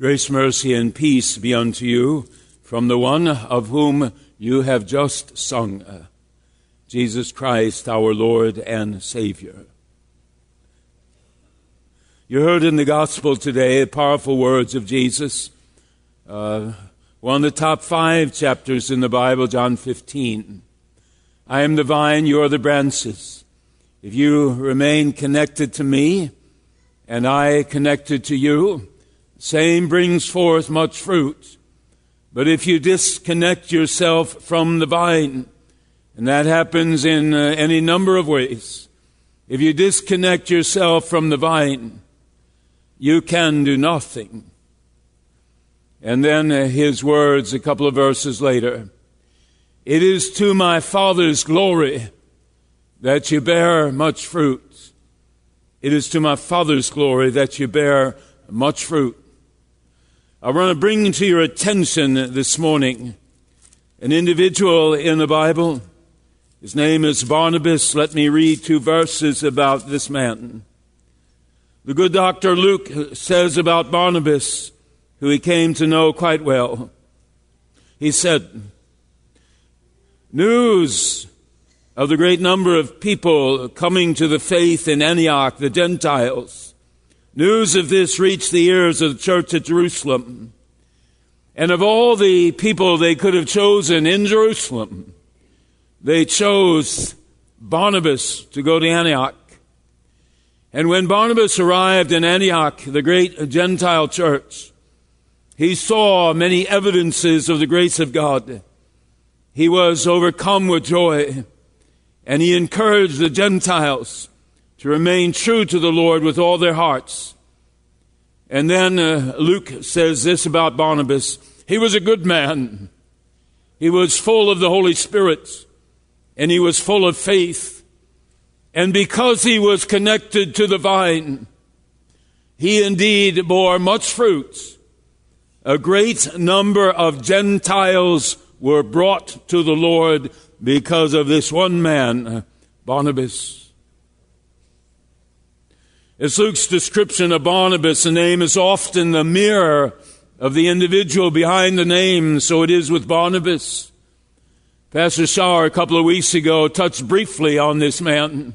Grace, mercy, and peace be unto you from the one of whom you have just sung, uh, Jesus Christ, our Lord and Savior. You heard in the gospel today powerful words of Jesus. Uh, one of the top five chapters in the Bible, John 15. I am the vine, you are the branches. If you remain connected to me, and I connected to you, same brings forth much fruit. But if you disconnect yourself from the vine, and that happens in uh, any number of ways, if you disconnect yourself from the vine, you can do nothing. And then uh, his words a couple of verses later. It is to my Father's glory that you bear much fruit. It is to my Father's glory that you bear much fruit. I want to bring to your attention this morning an individual in the Bible. His name is Barnabas. Let me read two verses about this man. The good doctor Luke says about Barnabas, who he came to know quite well. He said, News of the great number of people coming to the faith in Antioch, the Gentiles, News of this reached the ears of the church at Jerusalem. And of all the people they could have chosen in Jerusalem, they chose Barnabas to go to Antioch. And when Barnabas arrived in Antioch, the great Gentile church, he saw many evidences of the grace of God. He was overcome with joy, and he encouraged the Gentiles to remain true to the Lord with all their hearts. And then uh, Luke says this about Barnabas he was a good man, he was full of the Holy Spirit, and he was full of faith. And because he was connected to the vine, he indeed bore much fruit. A great number of Gentiles were brought to the Lord because of this one man, Barnabas. As Luke's description of Barnabas, the name is often the mirror of the individual behind the name, so it is with Barnabas. Pastor Shaw a couple of weeks ago touched briefly on this man.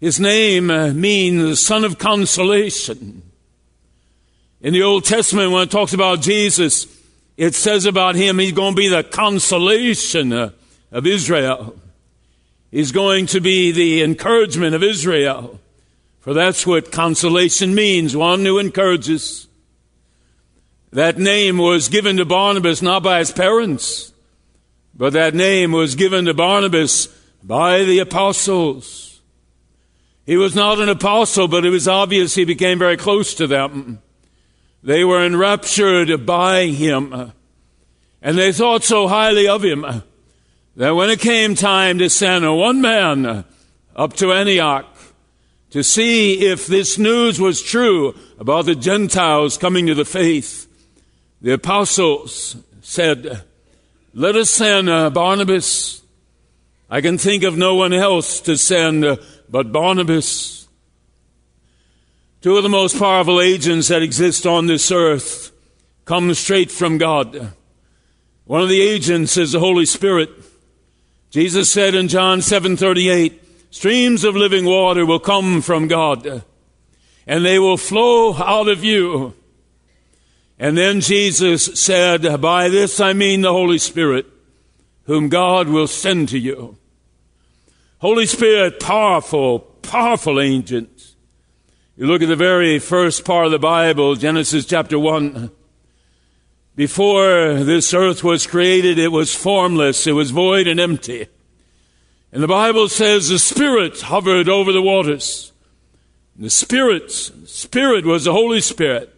His name uh, means son of consolation. In the Old Testament, when it talks about Jesus, it says about him, he's going to be the consolation uh, of Israel. He's going to be the encouragement of Israel. For that's what consolation means one who encourages. That name was given to Barnabas not by his parents, but that name was given to Barnabas by the apostles. He was not an apostle, but it was obvious he became very close to them. They were enraptured by him, and they thought so highly of him that when it came time to send one man up to Antioch, to see if this news was true about the Gentiles coming to the faith. The apostles said, Let us send uh, Barnabas. I can think of no one else to send uh, but Barnabas. Two of the most powerful agents that exist on this earth come straight from God. One of the agents is the Holy Spirit. Jesus said in John 7:38, Streams of living water will come from God and they will flow out of you. And then Jesus said, By this I mean the Holy Spirit, whom God will send to you. Holy Spirit, powerful, powerful agent. You look at the very first part of the Bible, Genesis chapter 1. Before this earth was created, it was formless, it was void and empty. And the Bible says the Spirit hovered over the waters. And the Spirit, Spirit was the Holy Spirit.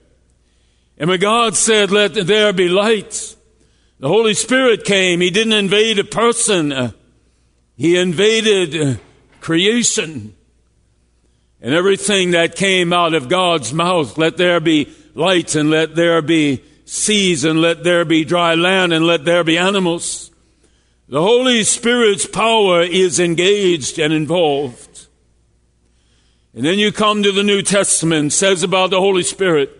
And when God said, let there be light, the Holy Spirit came. He didn't invade a person. He invaded uh, creation. And everything that came out of God's mouth, let there be light and let there be seas and let there be dry land and let there be animals. The Holy Spirit's power is engaged and involved. And then you come to the New Testament, says about the Holy Spirit,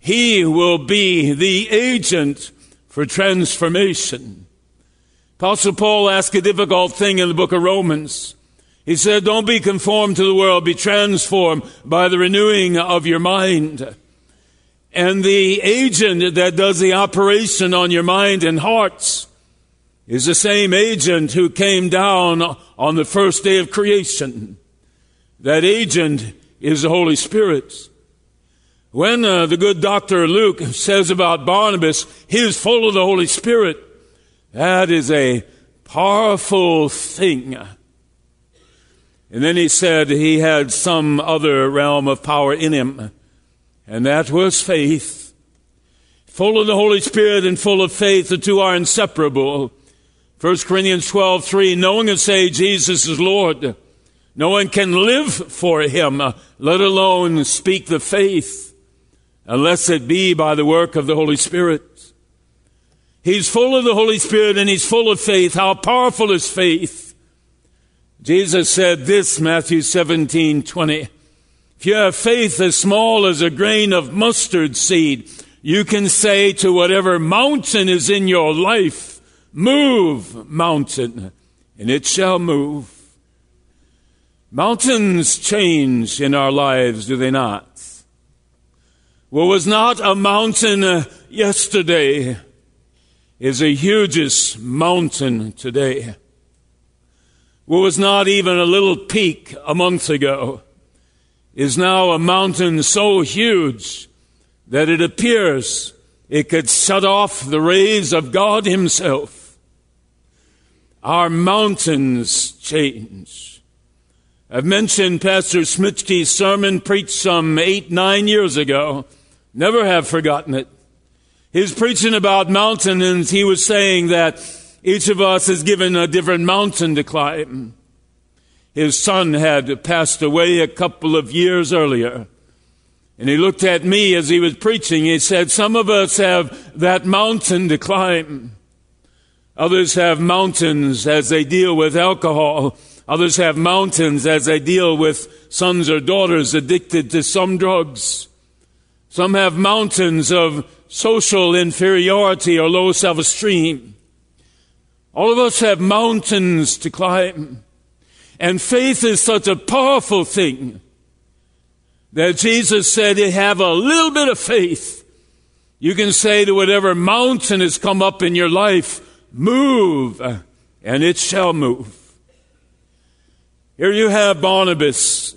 He will be the agent for transformation. Apostle Paul asked a difficult thing in the book of Romans. He said, don't be conformed to the world, be transformed by the renewing of your mind. And the agent that does the operation on your mind and hearts is the same agent who came down on the first day of creation. That agent is the Holy Spirit. When uh, the good Dr. Luke says about Barnabas, he is full of the Holy Spirit, that is a powerful thing. And then he said he had some other realm of power in him, and that was faith. Full of the Holy Spirit and full of faith, the two are inseparable. 1 Corinthians 12, 3, knowing and say Jesus is Lord. No one can live for him, let alone speak the faith, unless it be by the work of the Holy Spirit. He's full of the Holy Spirit and he's full of faith. How powerful is faith? Jesus said this, Matthew 17, 20. If you have faith as small as a grain of mustard seed, you can say to whatever mountain is in your life, move, mountain, and it shall move. Mountains change in our lives, do they not? What was not a mountain uh, yesterday is a hugest mountain today what was not even a little peak a month ago is now a mountain so huge that it appears it could shut off the rays of God Himself. Our mountains change. I've mentioned Pastor Smitsky's sermon preached some eight, nine years ago. Never have forgotten it. Was preaching about mountains he was saying that each of us is given a different mountain to climb. His son had passed away a couple of years earlier. And he looked at me as he was preaching. He said, Some of us have that mountain to climb. Others have mountains as they deal with alcohol. Others have mountains as they deal with sons or daughters addicted to some drugs. Some have mountains of social inferiority or low self esteem. All of us have mountains to climb. And faith is such a powerful thing that Jesus said to have a little bit of faith. You can say to whatever mountain has come up in your life, move, and it shall move. Here you have Barnabas,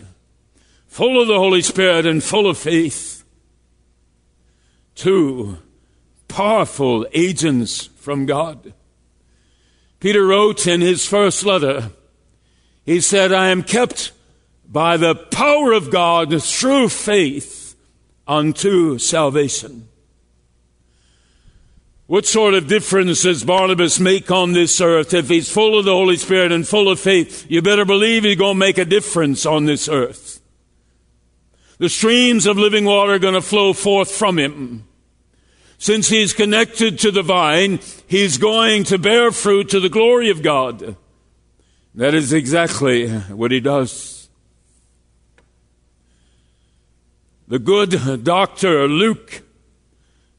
full of the Holy Spirit and full of faith. Two powerful agents from God. Peter wrote in his first letter, he said, I am kept by the power of God through faith unto salvation. What sort of difference does Barnabas make on this earth? If he's full of the Holy Spirit and full of faith, you better believe he's going to make a difference on this earth. The streams of living water are going to flow forth from him. Since he's connected to the vine, he's going to bear fruit to the glory of God. That is exactly what he does. The good doctor Luke,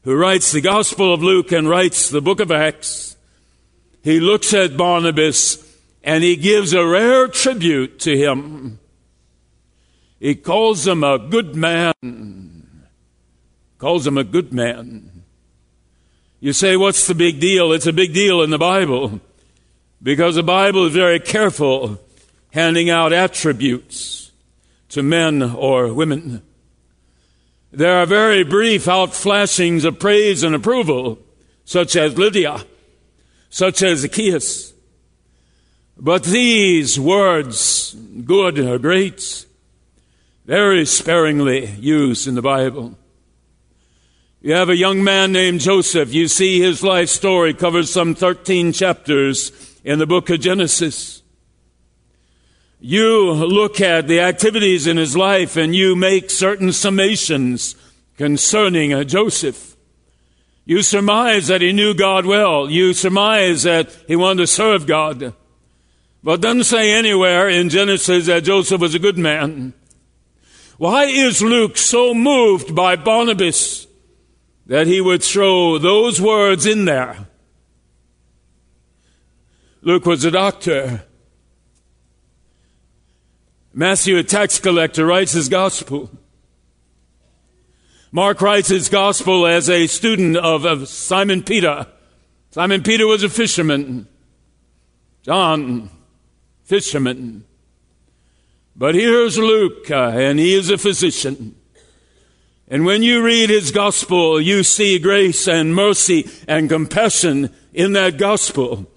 who writes the Gospel of Luke and writes the book of Acts, he looks at Barnabas and he gives a rare tribute to him. He calls him a good man. Calls him a good man. You say, what's the big deal? It's a big deal in the Bible because the Bible is very careful handing out attributes to men or women. There are very brief outflashings of praise and approval, such as Lydia, such as Zacchaeus. But these words, good or great, very sparingly used in the Bible. You have a young man named Joseph. You see his life story covers some 13 chapters in the book of Genesis. You look at the activities in his life and you make certain summations concerning uh, Joseph. You surmise that he knew God well. You surmise that he wanted to serve God. But doesn't say anywhere in Genesis that Joseph was a good man. Why is Luke so moved by Barnabas that he would throw those words in there? Luke was a doctor. Matthew, a tax collector, writes his gospel. Mark writes his gospel as a student of, of Simon Peter. Simon Peter was a fisherman. John, fisherman. But here's Luke, uh, and he is a physician. And when you read his gospel, you see grace and mercy and compassion in that gospel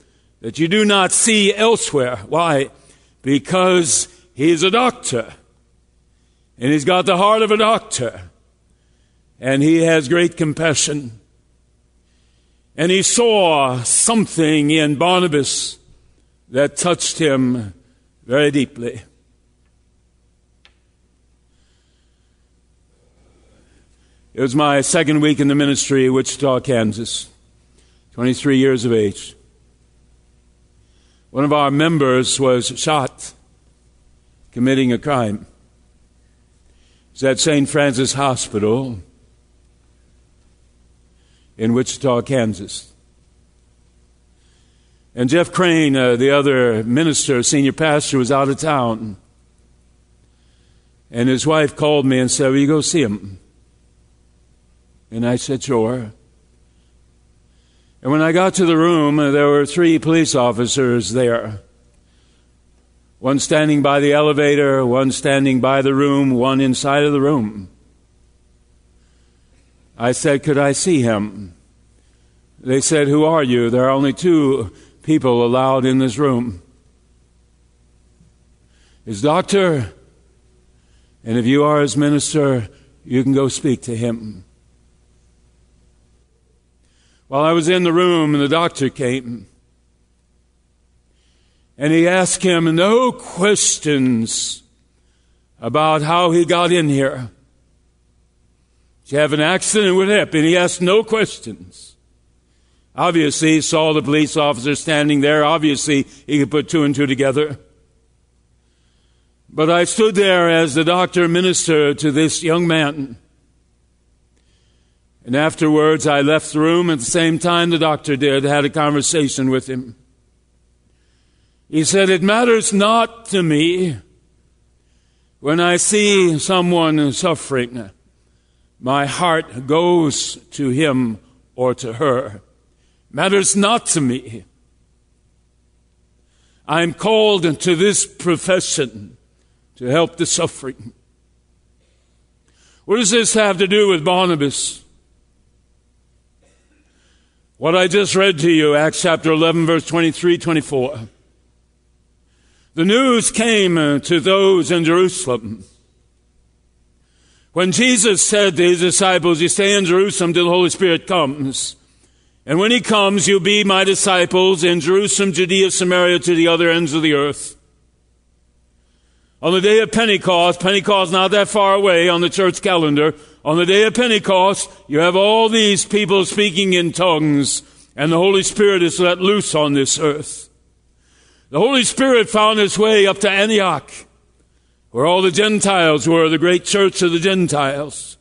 that you do not see elsewhere. Why? Because He's a doctor. And he's got the heart of a doctor. And he has great compassion. And he saw something in Barnabas that touched him very deeply. It was my second week in the ministry in Wichita, Kansas, 23 years of age. One of our members was shot committing a crime. It's at St. Francis Hospital in Wichita, Kansas. And Jeff Crane, uh, the other minister, senior pastor, was out of town. And his wife called me and said, Will you go see him? And I said, Sure. And when I got to the room, uh, there were three police officers there. One standing by the elevator, one standing by the room, one inside of the room. I said, Could I see him? They said, Who are you? There are only two people allowed in this room. His doctor, and if you are his minister, you can go speak to him. While I was in the room, and the doctor came, and he asked him no questions about how he got in here. Did you have an accident? What happened? He asked no questions. Obviously, he saw the police officer standing there. Obviously, he could put two and two together. But I stood there as the doctor ministered to this young man. And afterwards, I left the room at the same time the doctor did, had a conversation with him. He said, It matters not to me when I see someone suffering. My heart goes to him or to her. Matters not to me. I'm called into this profession to help the suffering. What does this have to do with Barnabas? What I just read to you, Acts chapter 11, verse 23, 24. The news came uh, to those in Jerusalem. When Jesus said to his disciples, You stay in Jerusalem till the Holy Spirit comes. And when he comes, you'll be my disciples in Jerusalem, Judea, Samaria, to the other ends of the earth. On the day of Pentecost, Pentecost not that far away on the church calendar, on the day of Pentecost, you have all these people speaking in tongues, and the Holy Spirit is let loose on this earth. The Holy Spirit found its way up to Antioch, where all the Gentiles were, the great church of the Gentiles.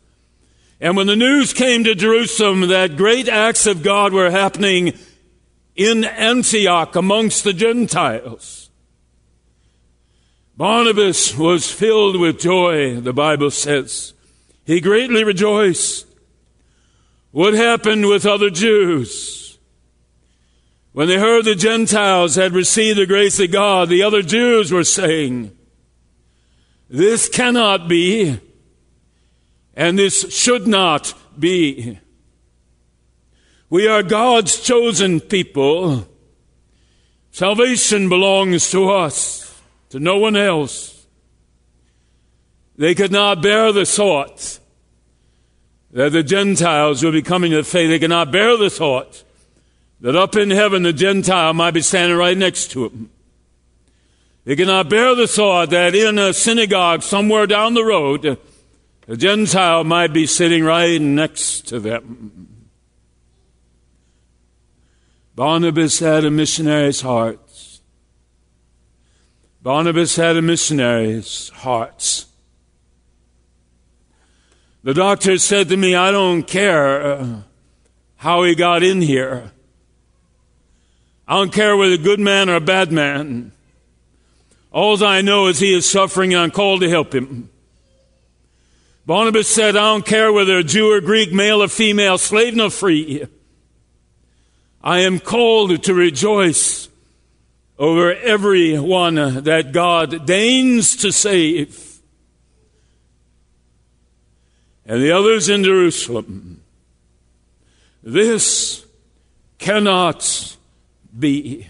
And when the news came to Jerusalem that great acts of God were happening in Antioch amongst the Gentiles, Barnabas was filled with joy, the Bible says. He greatly rejoiced. What happened with other Jews? When they heard the Gentiles had received the grace of God, the other Jews were saying, This cannot be, and this should not be. We are God's chosen people. Salvation belongs to us, to no one else. They could not bear the thought that the Gentiles will be coming to faith. They could not bear the thought that up in heaven the Gentile might be standing right next to him. They cannot bear the thought that in a synagogue somewhere down the road, a Gentile might be sitting right next to them. Barnabas had a missionary's heart. Barnabas had a missionary's heart. The doctor said to me, I don't care uh, how he got in here. I don't care whether a good man or a bad man. All I know is he is suffering and I'm called to help him. Barnabas said, I don't care whether a Jew or Greek, male or female, slave nor free. I am called to rejoice over everyone that God deigns to save. And the others in Jerusalem. This cannot be.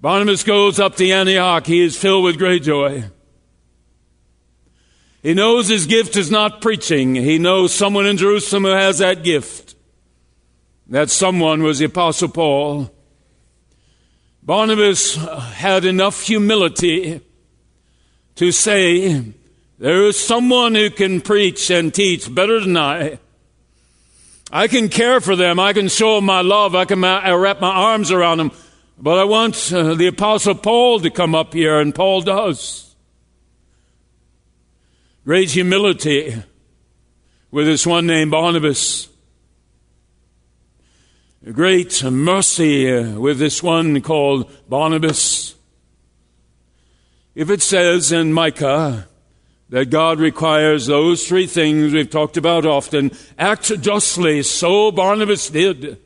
Barnabas goes up to Antioch. He is filled with great joy. He knows his gift is not preaching. He knows someone in Jerusalem who has that gift. That someone was the Apostle Paul. Barnabas had enough humility to say, There is someone who can preach and teach better than I. I can care for them. I can show them my love. I can wrap my arms around them. But I want uh, the Apostle Paul to come up here, and Paul does. Great humility with this one named Barnabas. Great mercy uh, with this one called Barnabas. If it says in Micah that God requires those three things we've talked about often, act justly, so Barnabas did.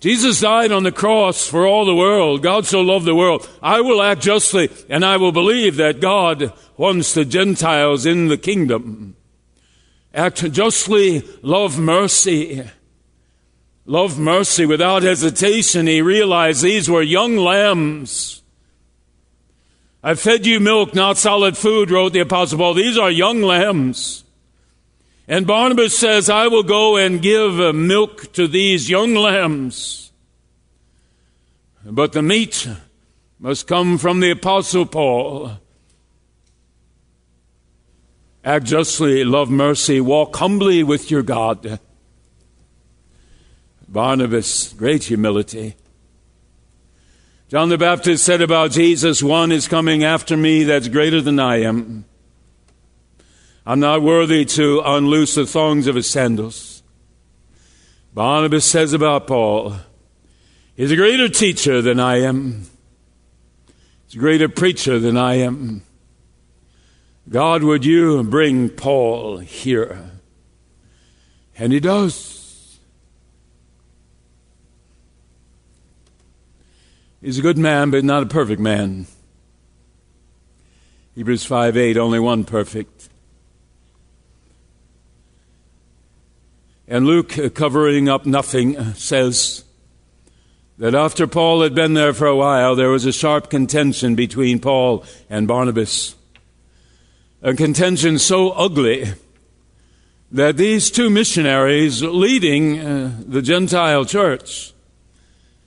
Jesus died on the cross for all the world. God so loved the world. I will act justly and I will believe that God wants the Gentiles in the kingdom. Act justly, love mercy. Love mercy without hesitation. He realized these were young lambs. I fed you milk, not solid food, wrote the Apostle Paul. These are young lambs. And Barnabas says, I will go and give milk to these young lambs. But the meat must come from the Apostle Paul. Act justly, love mercy, walk humbly with your God. Barnabas, great humility. John the Baptist said about Jesus, One is coming after me that's greater than I am. I'm not worthy to unloose the thongs of his sandals. Barnabas says about Paul, He's a greater teacher than I am. He's a greater preacher than I am. God, would you bring Paul here? And he does. He's a good man, but not a perfect man. Hebrews 5 8, only one perfect. And Luke, uh, covering up nothing, uh, says that after Paul had been there for a while, there was a sharp contention between Paul and Barnabas. A contention so ugly that these two missionaries leading uh, the Gentile church,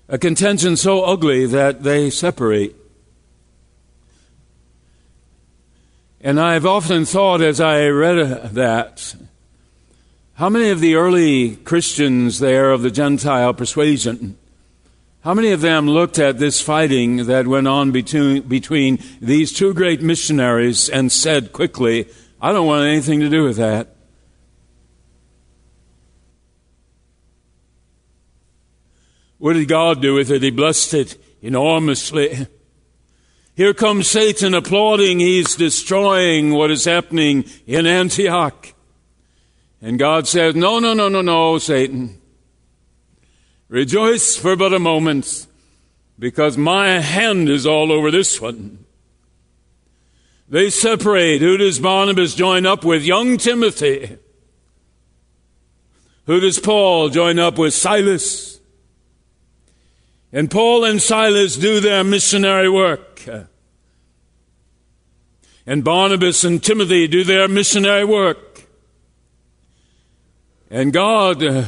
a contention so ugly that they separate. And I've often thought as I read that, how many of the early Christians there of the Gentile persuasion, how many of them looked at this fighting that went on between, between these two great missionaries and said quickly, I don't want anything to do with that? What did God do with it? He blessed it enormously. Here comes Satan applauding. He's destroying what is happening in Antioch. And God says, No, no, no, no, no, Satan. Rejoice for but a moment, because my hand is all over this one. They separate. Who does Barnabas join up with? Young Timothy. Who does Paul join up with? Silas. And Paul and Silas do their missionary work. and Barnabas and Timothy do their missionary work. And God uh,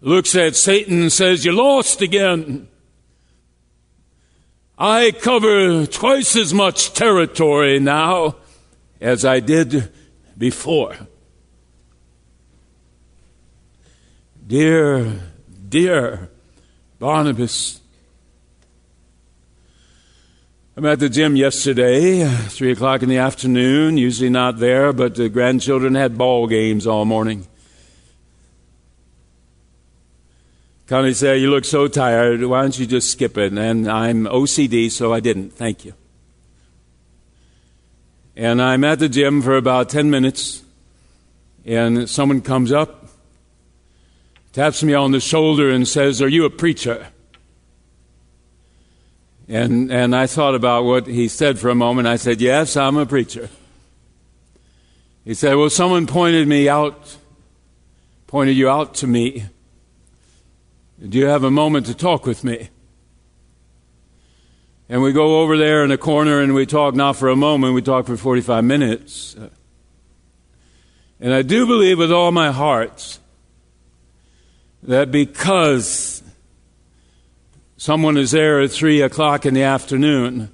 looks at Satan and says, You're lost again. I cover twice as much territory now as I did before. Dear, dear Barnabas, I'm at the gym yesterday, three o'clock in the afternoon, usually not there, but the grandchildren had ball games all morning. Connie said, You look so tired, why don't you just skip it? And I'm OCD, so I didn't. Thank you. And I'm at the gym for about 10 minutes, and someone comes up taps me on the shoulder and says, Are you a preacher? And, and I thought about what he said for a moment. I said, Yes, I'm a preacher. He said, Well, someone pointed me out, pointed you out to me. Do you have a moment to talk with me? And we go over there in a corner and we talk not for a moment, we talk for 45 minutes. And I do believe with all my heart that because someone is there at 3 o'clock in the afternoon,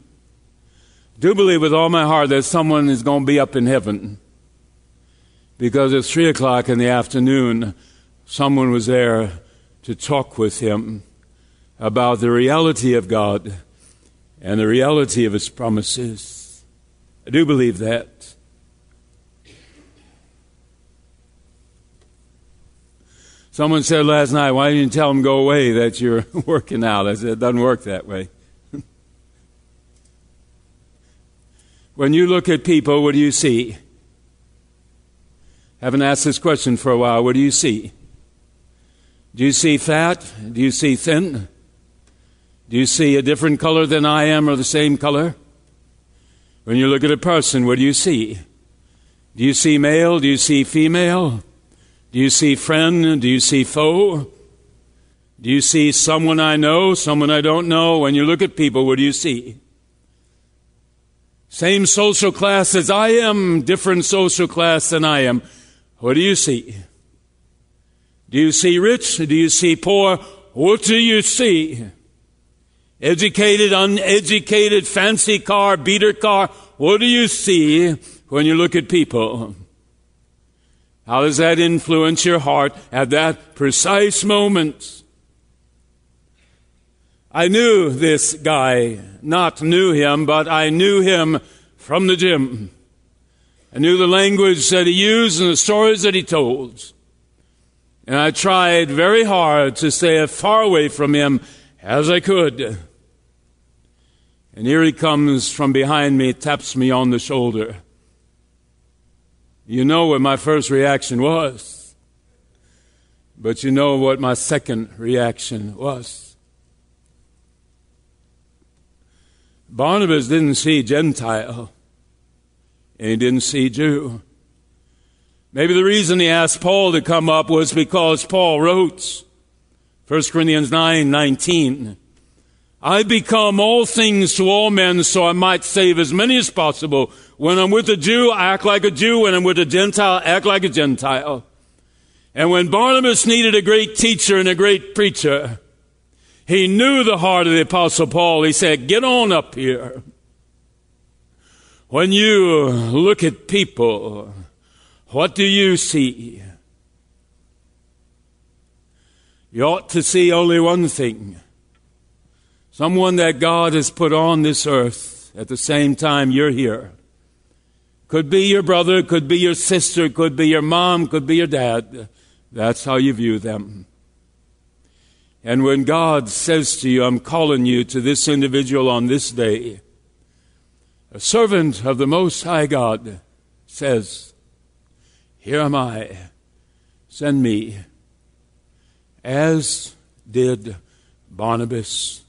do believe with all my heart that someone is going to be up in heaven. Because at 3 o'clock in the afternoon, someone was there to talk with him about the reality of God and the reality of his promises. I do believe that. Someone said last night, Why didn't you tell them go away that you're working out? I said, It doesn't work that way. when you look at people, what do you see? Haven't asked this question for a while. What do you see? Do you see fat? Do you see thin? Do you see a different color than I am or the same color? When you look at a person, what do you see? Do you see male? Do you see female? Do you see friend? Do you see foe? Do you see someone I know, someone I don't know? When you look at people, what do you see? Same social class as I am, different social class than I am. What do you see? Do you see rich? Do you see poor? What do you see? Educated, uneducated, fancy car, beater car. What do you see when you look at people? How does that influence your heart at that precise moment? I knew this guy, not knew him, but I knew him from the gym. I knew the language that he used and the stories that he told. And I tried very hard to stay as far away from him as I could. And here he comes from behind me, taps me on the shoulder. You know what my first reaction was, but you know what my second reaction was. Barnabas didn't see Gentile, and he didn't see Jew. Maybe the reason he asked Paul to come up was because Paul wrote 1 Corinthians 9 19. I become all things to all men so I might save as many as possible. When I'm with a Jew, I act like a Jew. When I'm with a Gentile, I act like a Gentile. And when Barnabas needed a great teacher and a great preacher, he knew the heart of the apostle Paul. He said, get on up here. When you look at people, what do you see? You ought to see only one thing Someone that God has put on this earth at the same time you're here. Could be your brother, could be your sister, could be your mom, could be your dad. That's how you view them. And when God says to you, I'm calling you to this individual on this day, a servant of the Most High God says, Here am I, send me, as did Barnabas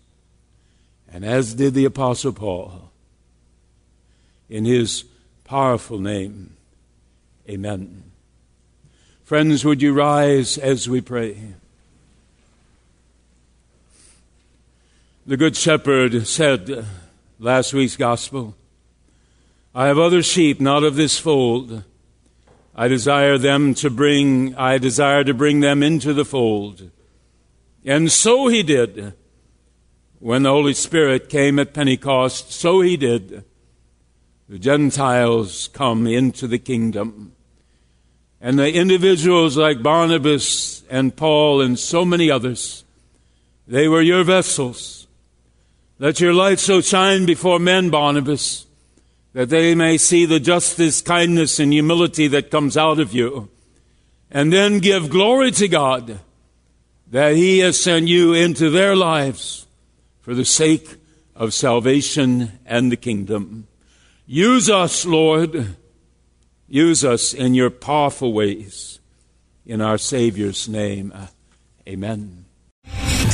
and as did the Apostle Paul. In his powerful name, amen. Friends, would you rise as we pray? The Good Shepherd said last week's gospel, I have other sheep not of this fold. I desire them to bring, I desire to bring them into the fold. And so he did. When the Holy Spirit came at Pentecost, so he did. The Gentiles come into the kingdom. And the individuals like Barnabas and Paul and so many others, they were your vessels. Let your light so shine before men, Barnabas, that they may see the justice, kindness, and humility that comes out of you. And then give glory to God that He has sent you into their lives for the sake of salvation and the kingdom. Use us, Lord. Use us in your powerful ways. In our Savior's name, uh, amen.